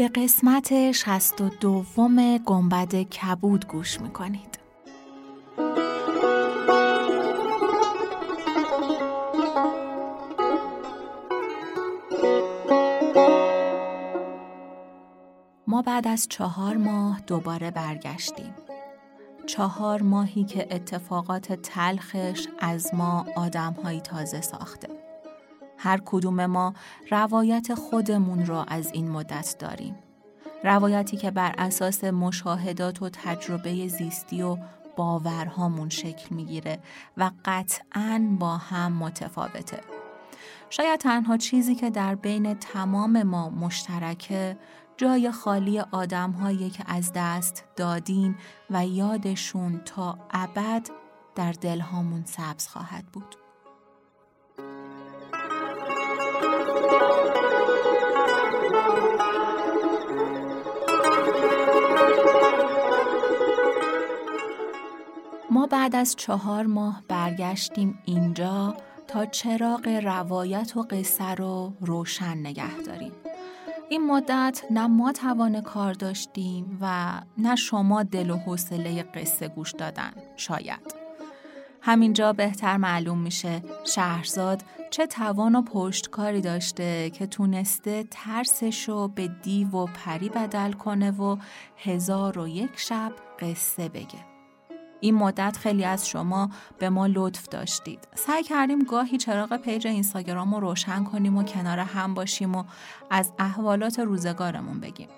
به قسمت شست و دوم گنبد کبود گوش می‌کنید ما بعد از چهار ماه دوباره برگشتیم چهار ماهی که اتفاقات تلخش از ما آدمهایی تازه ساخته. هر کدوم ما روایت خودمون را از این مدت داریم. روایتی که بر اساس مشاهدات و تجربه زیستی و باورهامون شکل می‌گیره و قطعا با هم متفاوته. شاید تنها چیزی که در بین تمام ما مشترکه جای خالی آدم هایی که از دست دادیم و یادشون تا ابد در دلهامون سبز خواهد بود. ما بعد از چهار ماه برگشتیم اینجا تا چراغ روایت و قصه رو روشن نگه داریم. این مدت نه ما توان کار داشتیم و نه شما دل و حوصله قصه گوش دادن شاید همینجا بهتر معلوم میشه شهرزاد چه توان و پشتکاری داشته که تونسته ترسش رو به دیو و پری بدل کنه و هزار و یک شب قصه بگه این مدت خیلی از شما به ما لطف داشتید. سعی کردیم گاهی چراغ پیج اینستاگرام رو روشن کنیم و کنار هم باشیم و از احوالات روزگارمون بگیم.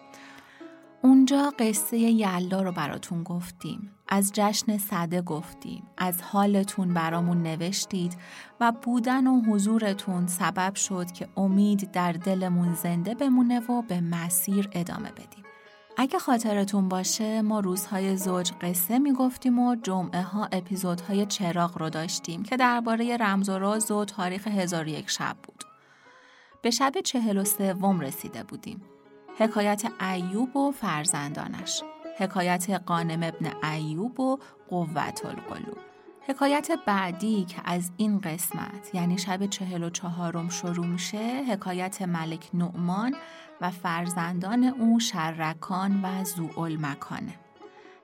اونجا قصه یلدا رو براتون گفتیم. از جشن صده گفتیم. از حالتون برامون نوشتید و بودن و حضورتون سبب شد که امید در دلمون زنده بمونه و به مسیر ادامه بدیم. اگه خاطرتون باشه ما روزهای زوج قصه می‌گفتیم و جمعه ها اپیزودهای چراغ رو داشتیم که درباره رمز و راز و تاریخ هزار یک شب بود. به شب چهل و سوم رسیده بودیم. حکایت ایوب و فرزندانش. حکایت قانم ابن ایوب و قوت القلوب. حکایت بعدی که از این قسمت یعنی شب چهل و چهارم شروع میشه حکایت ملک نعمان و فرزندان او شرکان و زوال مکانه.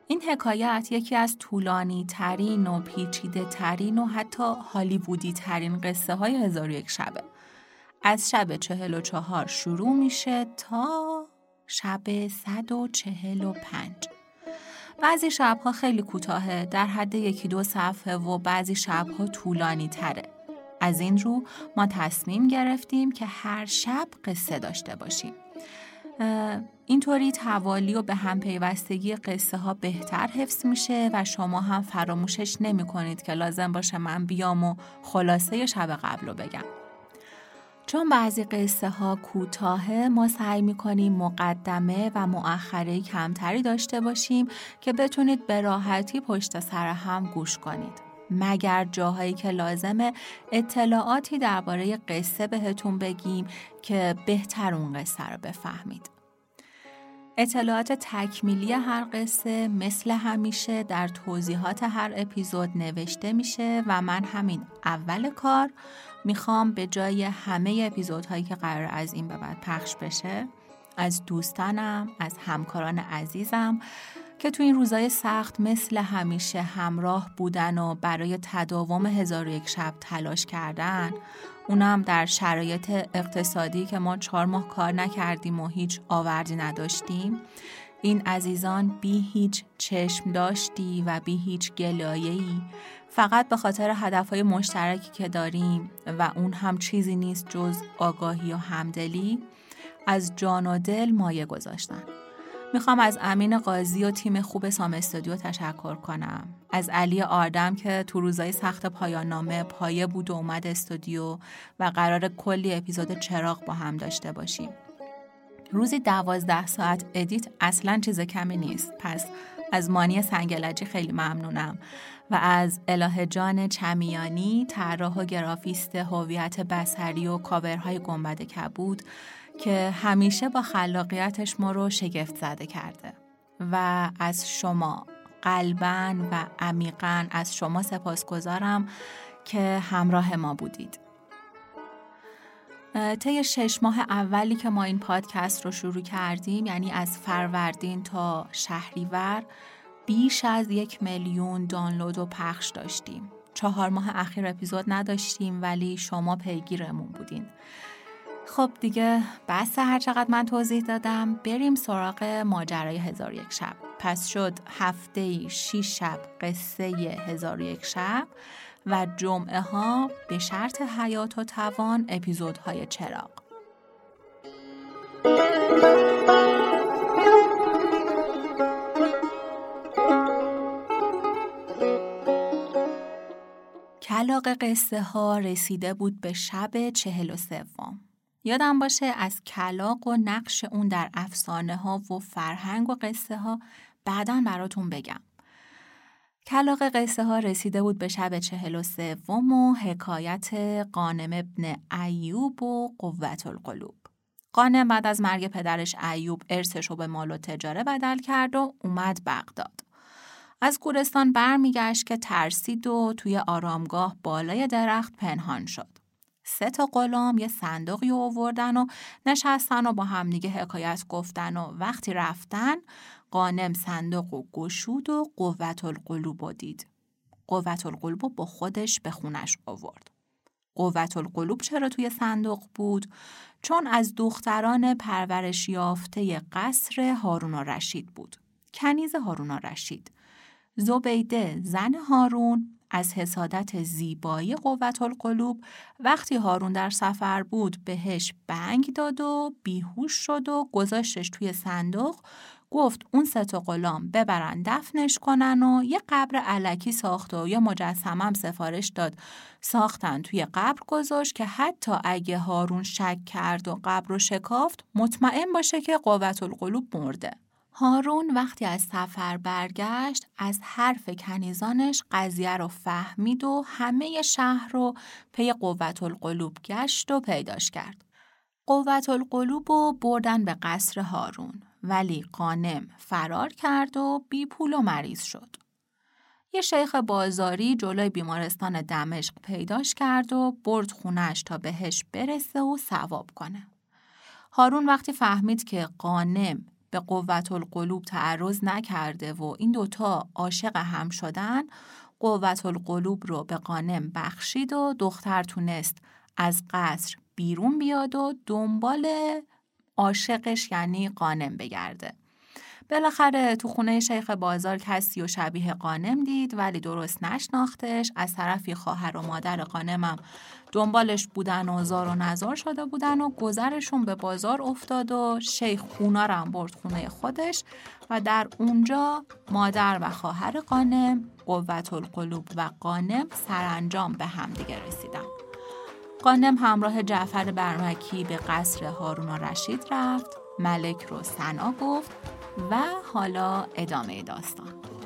این حکایت یکی از طولانی ترین و پیچیده ترین و حتی هالیوودی ترین قصه های هزار یک شبه. از شب چهل و چهار شروع میشه تا شب صد و چهل و پنج. بعضی شبها خیلی کوتاهه در حد یکی دو صفحه و بعضی شبها طولانی تره. از این رو ما تصمیم گرفتیم که هر شب قصه داشته باشیم. اینطوری توالی و به هم پیوستگی قصه ها بهتر حفظ میشه و شما هم فراموشش نمی کنید که لازم باشه من بیام و خلاصه شب قبل رو بگم. چون بعضی قصه ها کوتاهه ما سعی می‌کنیم مقدمه و مؤخره کمتری داشته باشیم که بتونید به راحتی پشت سر هم گوش کنید. مگر جاهایی که لازمه اطلاعاتی درباره قصه بهتون بگیم که بهتر اون قصه رو بفهمید. اطلاعات تکمیلی هر قصه مثل همیشه در توضیحات هر اپیزود نوشته میشه و من همین اول کار می‌خوام به جای همه اپیزودهایی که قرار از این به بعد پخش بشه از دوستانم، از همکاران عزیزم که تو این روزای سخت مثل همیشه همراه بودن و برای تداوم هزار و یک شب تلاش کردن اونم در شرایط اقتصادی که ما چهار ماه کار نکردیم و هیچ آوردی نداشتیم این عزیزان بی هیچ چشم داشتی و بی هیچ گلایه‌ای. فقط به خاطر هدفهای مشترکی که داریم و اون هم چیزی نیست جز آگاهی و همدلی از جان و دل مایه گذاشتن. می‌خوام از امین قاضی و تیم خوب سام استودیو تشکر کنم. از علی آردم که تو روزای سخت پایان نامه پایه بود و اومد استودیو و قرار کلی اپیزود چراغ با هم داشته باشیم. روزی دوازده ساعت ادیت اصلا چیز کمی نیست پس از مانی سنگلجی خیلی ممنونم و از اله جان چمیانی طراح و گرافیست هویت بسری و کاورهای گنبد کبود که همیشه با خلاقیتش ما رو شگفت زده کرده و از شما قلبا و عمیقا از شما سپاسگزارم که همراه ما بودید. طی شش ماه اولی که ما این پادکست رو شروع کردیم یعنی از فروردین تا شهریور بیش از یک میلیون دانلود و پخش داشتیم. چهار ماه اخیر اپیزود نداشتیم ولی شما پیگیرمون بودین. خب دیگه بس هر چقدر من توضیح دادم. بریم سراغ ماجرای هزار یک شب. پس شد هفته شیش شب قصه هزار یک شب و جمعه ها به شرط حیات و توان اپیزودهای چراغ. کلاق قصه ها رسیده بود به شب چهل و سوم. یادم باشه از کلاق و نقش اون در افسانه ها و فرهنگ و قصه ها بعدا براتون بگم. کلاق قصه ها رسیده بود به شب چهل و سوم و حکایت قانم ابن ایوب و قوت القلوب. قانم بعد از مرگ پدرش ایوب ارثش رو به مال و تجاره بدل کرد و اومد بغداد. از گورستان برمیگشت که ترسید و توی آرامگاه بالای درخت پنهان شد. سه تا غلام یه صندوقی آوردن و نشستن و با همدیگه حکایت گفتن و وقتی رفتن قانم صندوق و گشود و قوت القلوب دید. قوت القلوب با خودش به خونش آورد. قوت القلوب چرا توی صندوق بود؟ چون از دختران پرورش یافته قصر هارون رشید بود. کنیز هارون رشید. زبیده زن هارون از حسادت زیبایی قوت القلوب وقتی هارون در سفر بود بهش بنگ داد و بیهوش شد و گذاشتش توی صندوق گفت اون سه غلام ببرن دفنش کنن و یه قبر علکی ساخت و یه مجسمم سفارش داد. ساختن توی قبر گذاشت که حتی اگه هارون شک کرد و قبر رو شکافت مطمئن باشه که قوت القلوب مرده. هارون وقتی از سفر برگشت از حرف کنیزانش قضیه رو فهمید و همه شهر رو پی قوت القلوب گشت و پیداش کرد. قوت القلوب رو بردن به قصر هارون ولی قانم فرار کرد و بی پول و مریض شد. یه شیخ بازاری جلوی بیمارستان دمشق پیداش کرد و برد خونش تا بهش برسه و ثواب کنه. هارون وقتی فهمید که قانم به قوت القلوب تعرض نکرده و این دوتا عاشق هم شدن قوت القلوب رو به قانم بخشید و دختر تونست از قصر بیرون بیاد و دنبال عاشقش یعنی قانم بگرده. بالاخره تو خونه شیخ بازار کسی و شبیه قانم دید ولی درست نشناختش از طرفی خواهر و مادر قانمم دنبالش بودن و زار و نزار شده بودن و گذرشون به بازار افتاد و شیخ اونا رو هم برد خونه خودش و در اونجا مادر و خواهر قانم قوت القلوب و قانم سرانجام به هم دیگه رسیدن. قانم همراه جعفر برمکی به قصر هارون رشید رفت ملک رو سنا گفت و حالا ادامه داستان.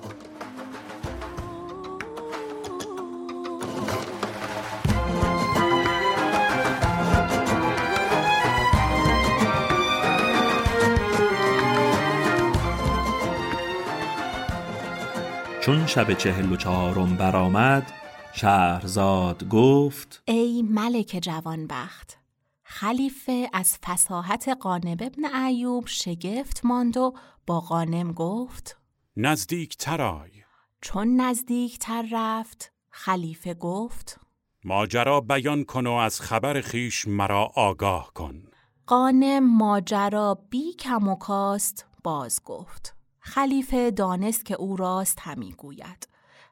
چون شب چهل و چهارم برآمد شهرزاد گفت ای ملک جوانبخت خلیفه از فساحت قانب ابن ایوب شگفت ماند و با قانم گفت نزدیک ترای چون نزدیک تر رفت خلیفه گفت ماجرا بیان کن و از خبر خیش مرا آگاه کن. قانم ماجرا بی کم و کاست باز گفت. خلیفه دانست که او راست همی گوید.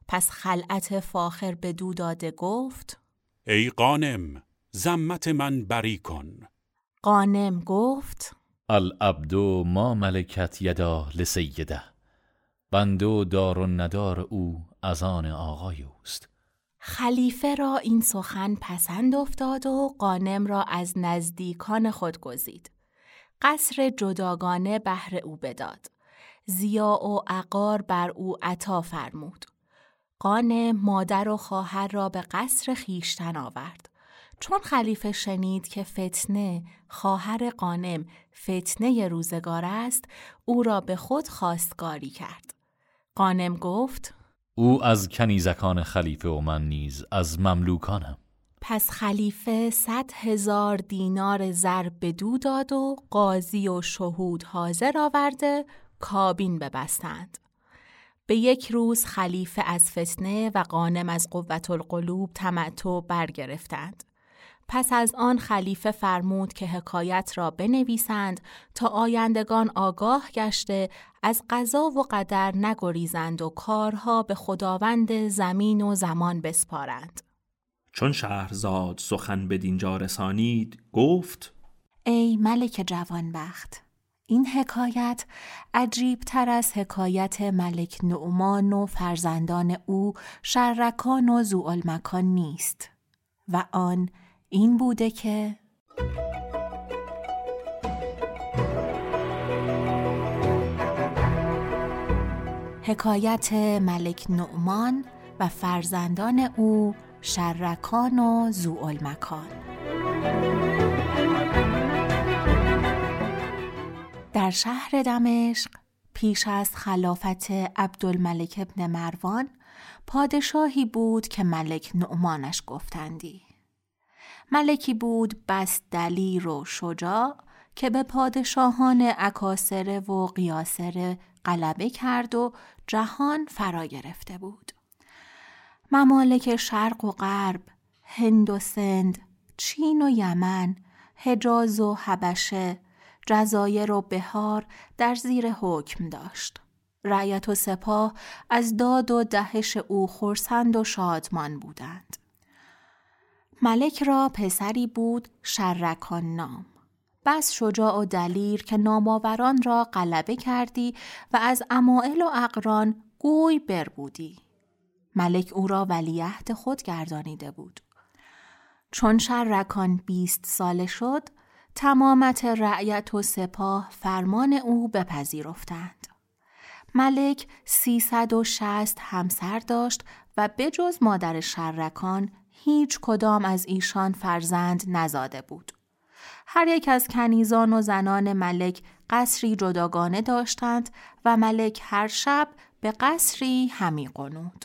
پس خلعت فاخر به دو داده گفت ای قانم زمت من بری کن. قانم گفت العبد ما ملکت یدا لسیده بندو دار و ندار او از آن آقای اوست. خلیفه را این سخن پسند افتاد و قانم را از نزدیکان خود گزید. قصر جداگانه بهر او بداد. زیا و عقار بر او عطا فرمود. قانم مادر و خواهر را به قصر خیشتن آورد. چون خلیفه شنید که فتنه خواهر قانم فتنه روزگار است او را به خود خواستگاری کرد قانم گفت او از کنیزکان خلیفه و من نیز از مملوکانم پس خلیفه صد هزار دینار زر به دو داد و قاضی و شهود حاضر آورده کابین ببستند. به یک روز خلیفه از فتنه و قانم از قوت القلوب تمتع برگرفتند. پس از آن خلیفه فرمود که حکایت را بنویسند تا آیندگان آگاه گشته از قضا و قدر نگریزند و کارها به خداوند زمین و زمان بسپارند. چون شهرزاد سخن به دینجا رسانید گفت ای ملک جوانبخت این حکایت عجیب تر از حکایت ملک نعمان و فرزندان او شرکان و زوالمکان نیست. و آن این بوده که حکایت ملک نعمان و فرزندان او شرکان و زوالمکان در شهر دمشق پیش از خلافت عبدالملک ابن مروان پادشاهی بود که ملک نعمانش گفتندی ملکی بود بس دلیر و شجاع که به پادشاهان اکاسره و قیاسره غلبه کرد و جهان فرا گرفته بود. ممالک شرق و غرب، هند و سند، چین و یمن، حجاز و حبشه، جزایر و بهار در زیر حکم داشت. رعیت و سپاه از داد و دهش او خورسند و شادمان بودند. ملک را پسری بود شرکان نام. بس شجاع و دلیر که نامآوران را غلبه کردی و از امائل و اقران گوی بربودی. ملک او را ولیعهد خود گردانیده بود. چون شرکان بیست ساله شد، تمامت رعیت و سپاه فرمان او بپذیرفتند. ملک سیصد و شست همسر داشت و بجز مادر شرکان هیچ کدام از ایشان فرزند نزاده بود. هر یک از کنیزان و زنان ملک قصری جداگانه داشتند و ملک هر شب به قصری همی قنود.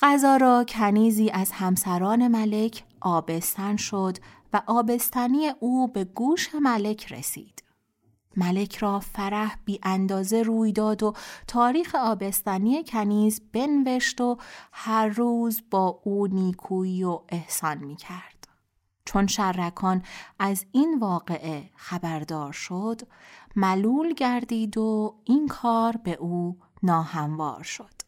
غذا را کنیزی از همسران ملک آبستن شد و آبستنی او به گوش ملک رسید. ملک را فرح بی اندازه روی داد و تاریخ آبستنی کنیز بنوشت و هر روز با او نیکویی و احسان می کرد. چون شرکان از این واقعه خبردار شد ملول گردید و این کار به او ناهموار شد.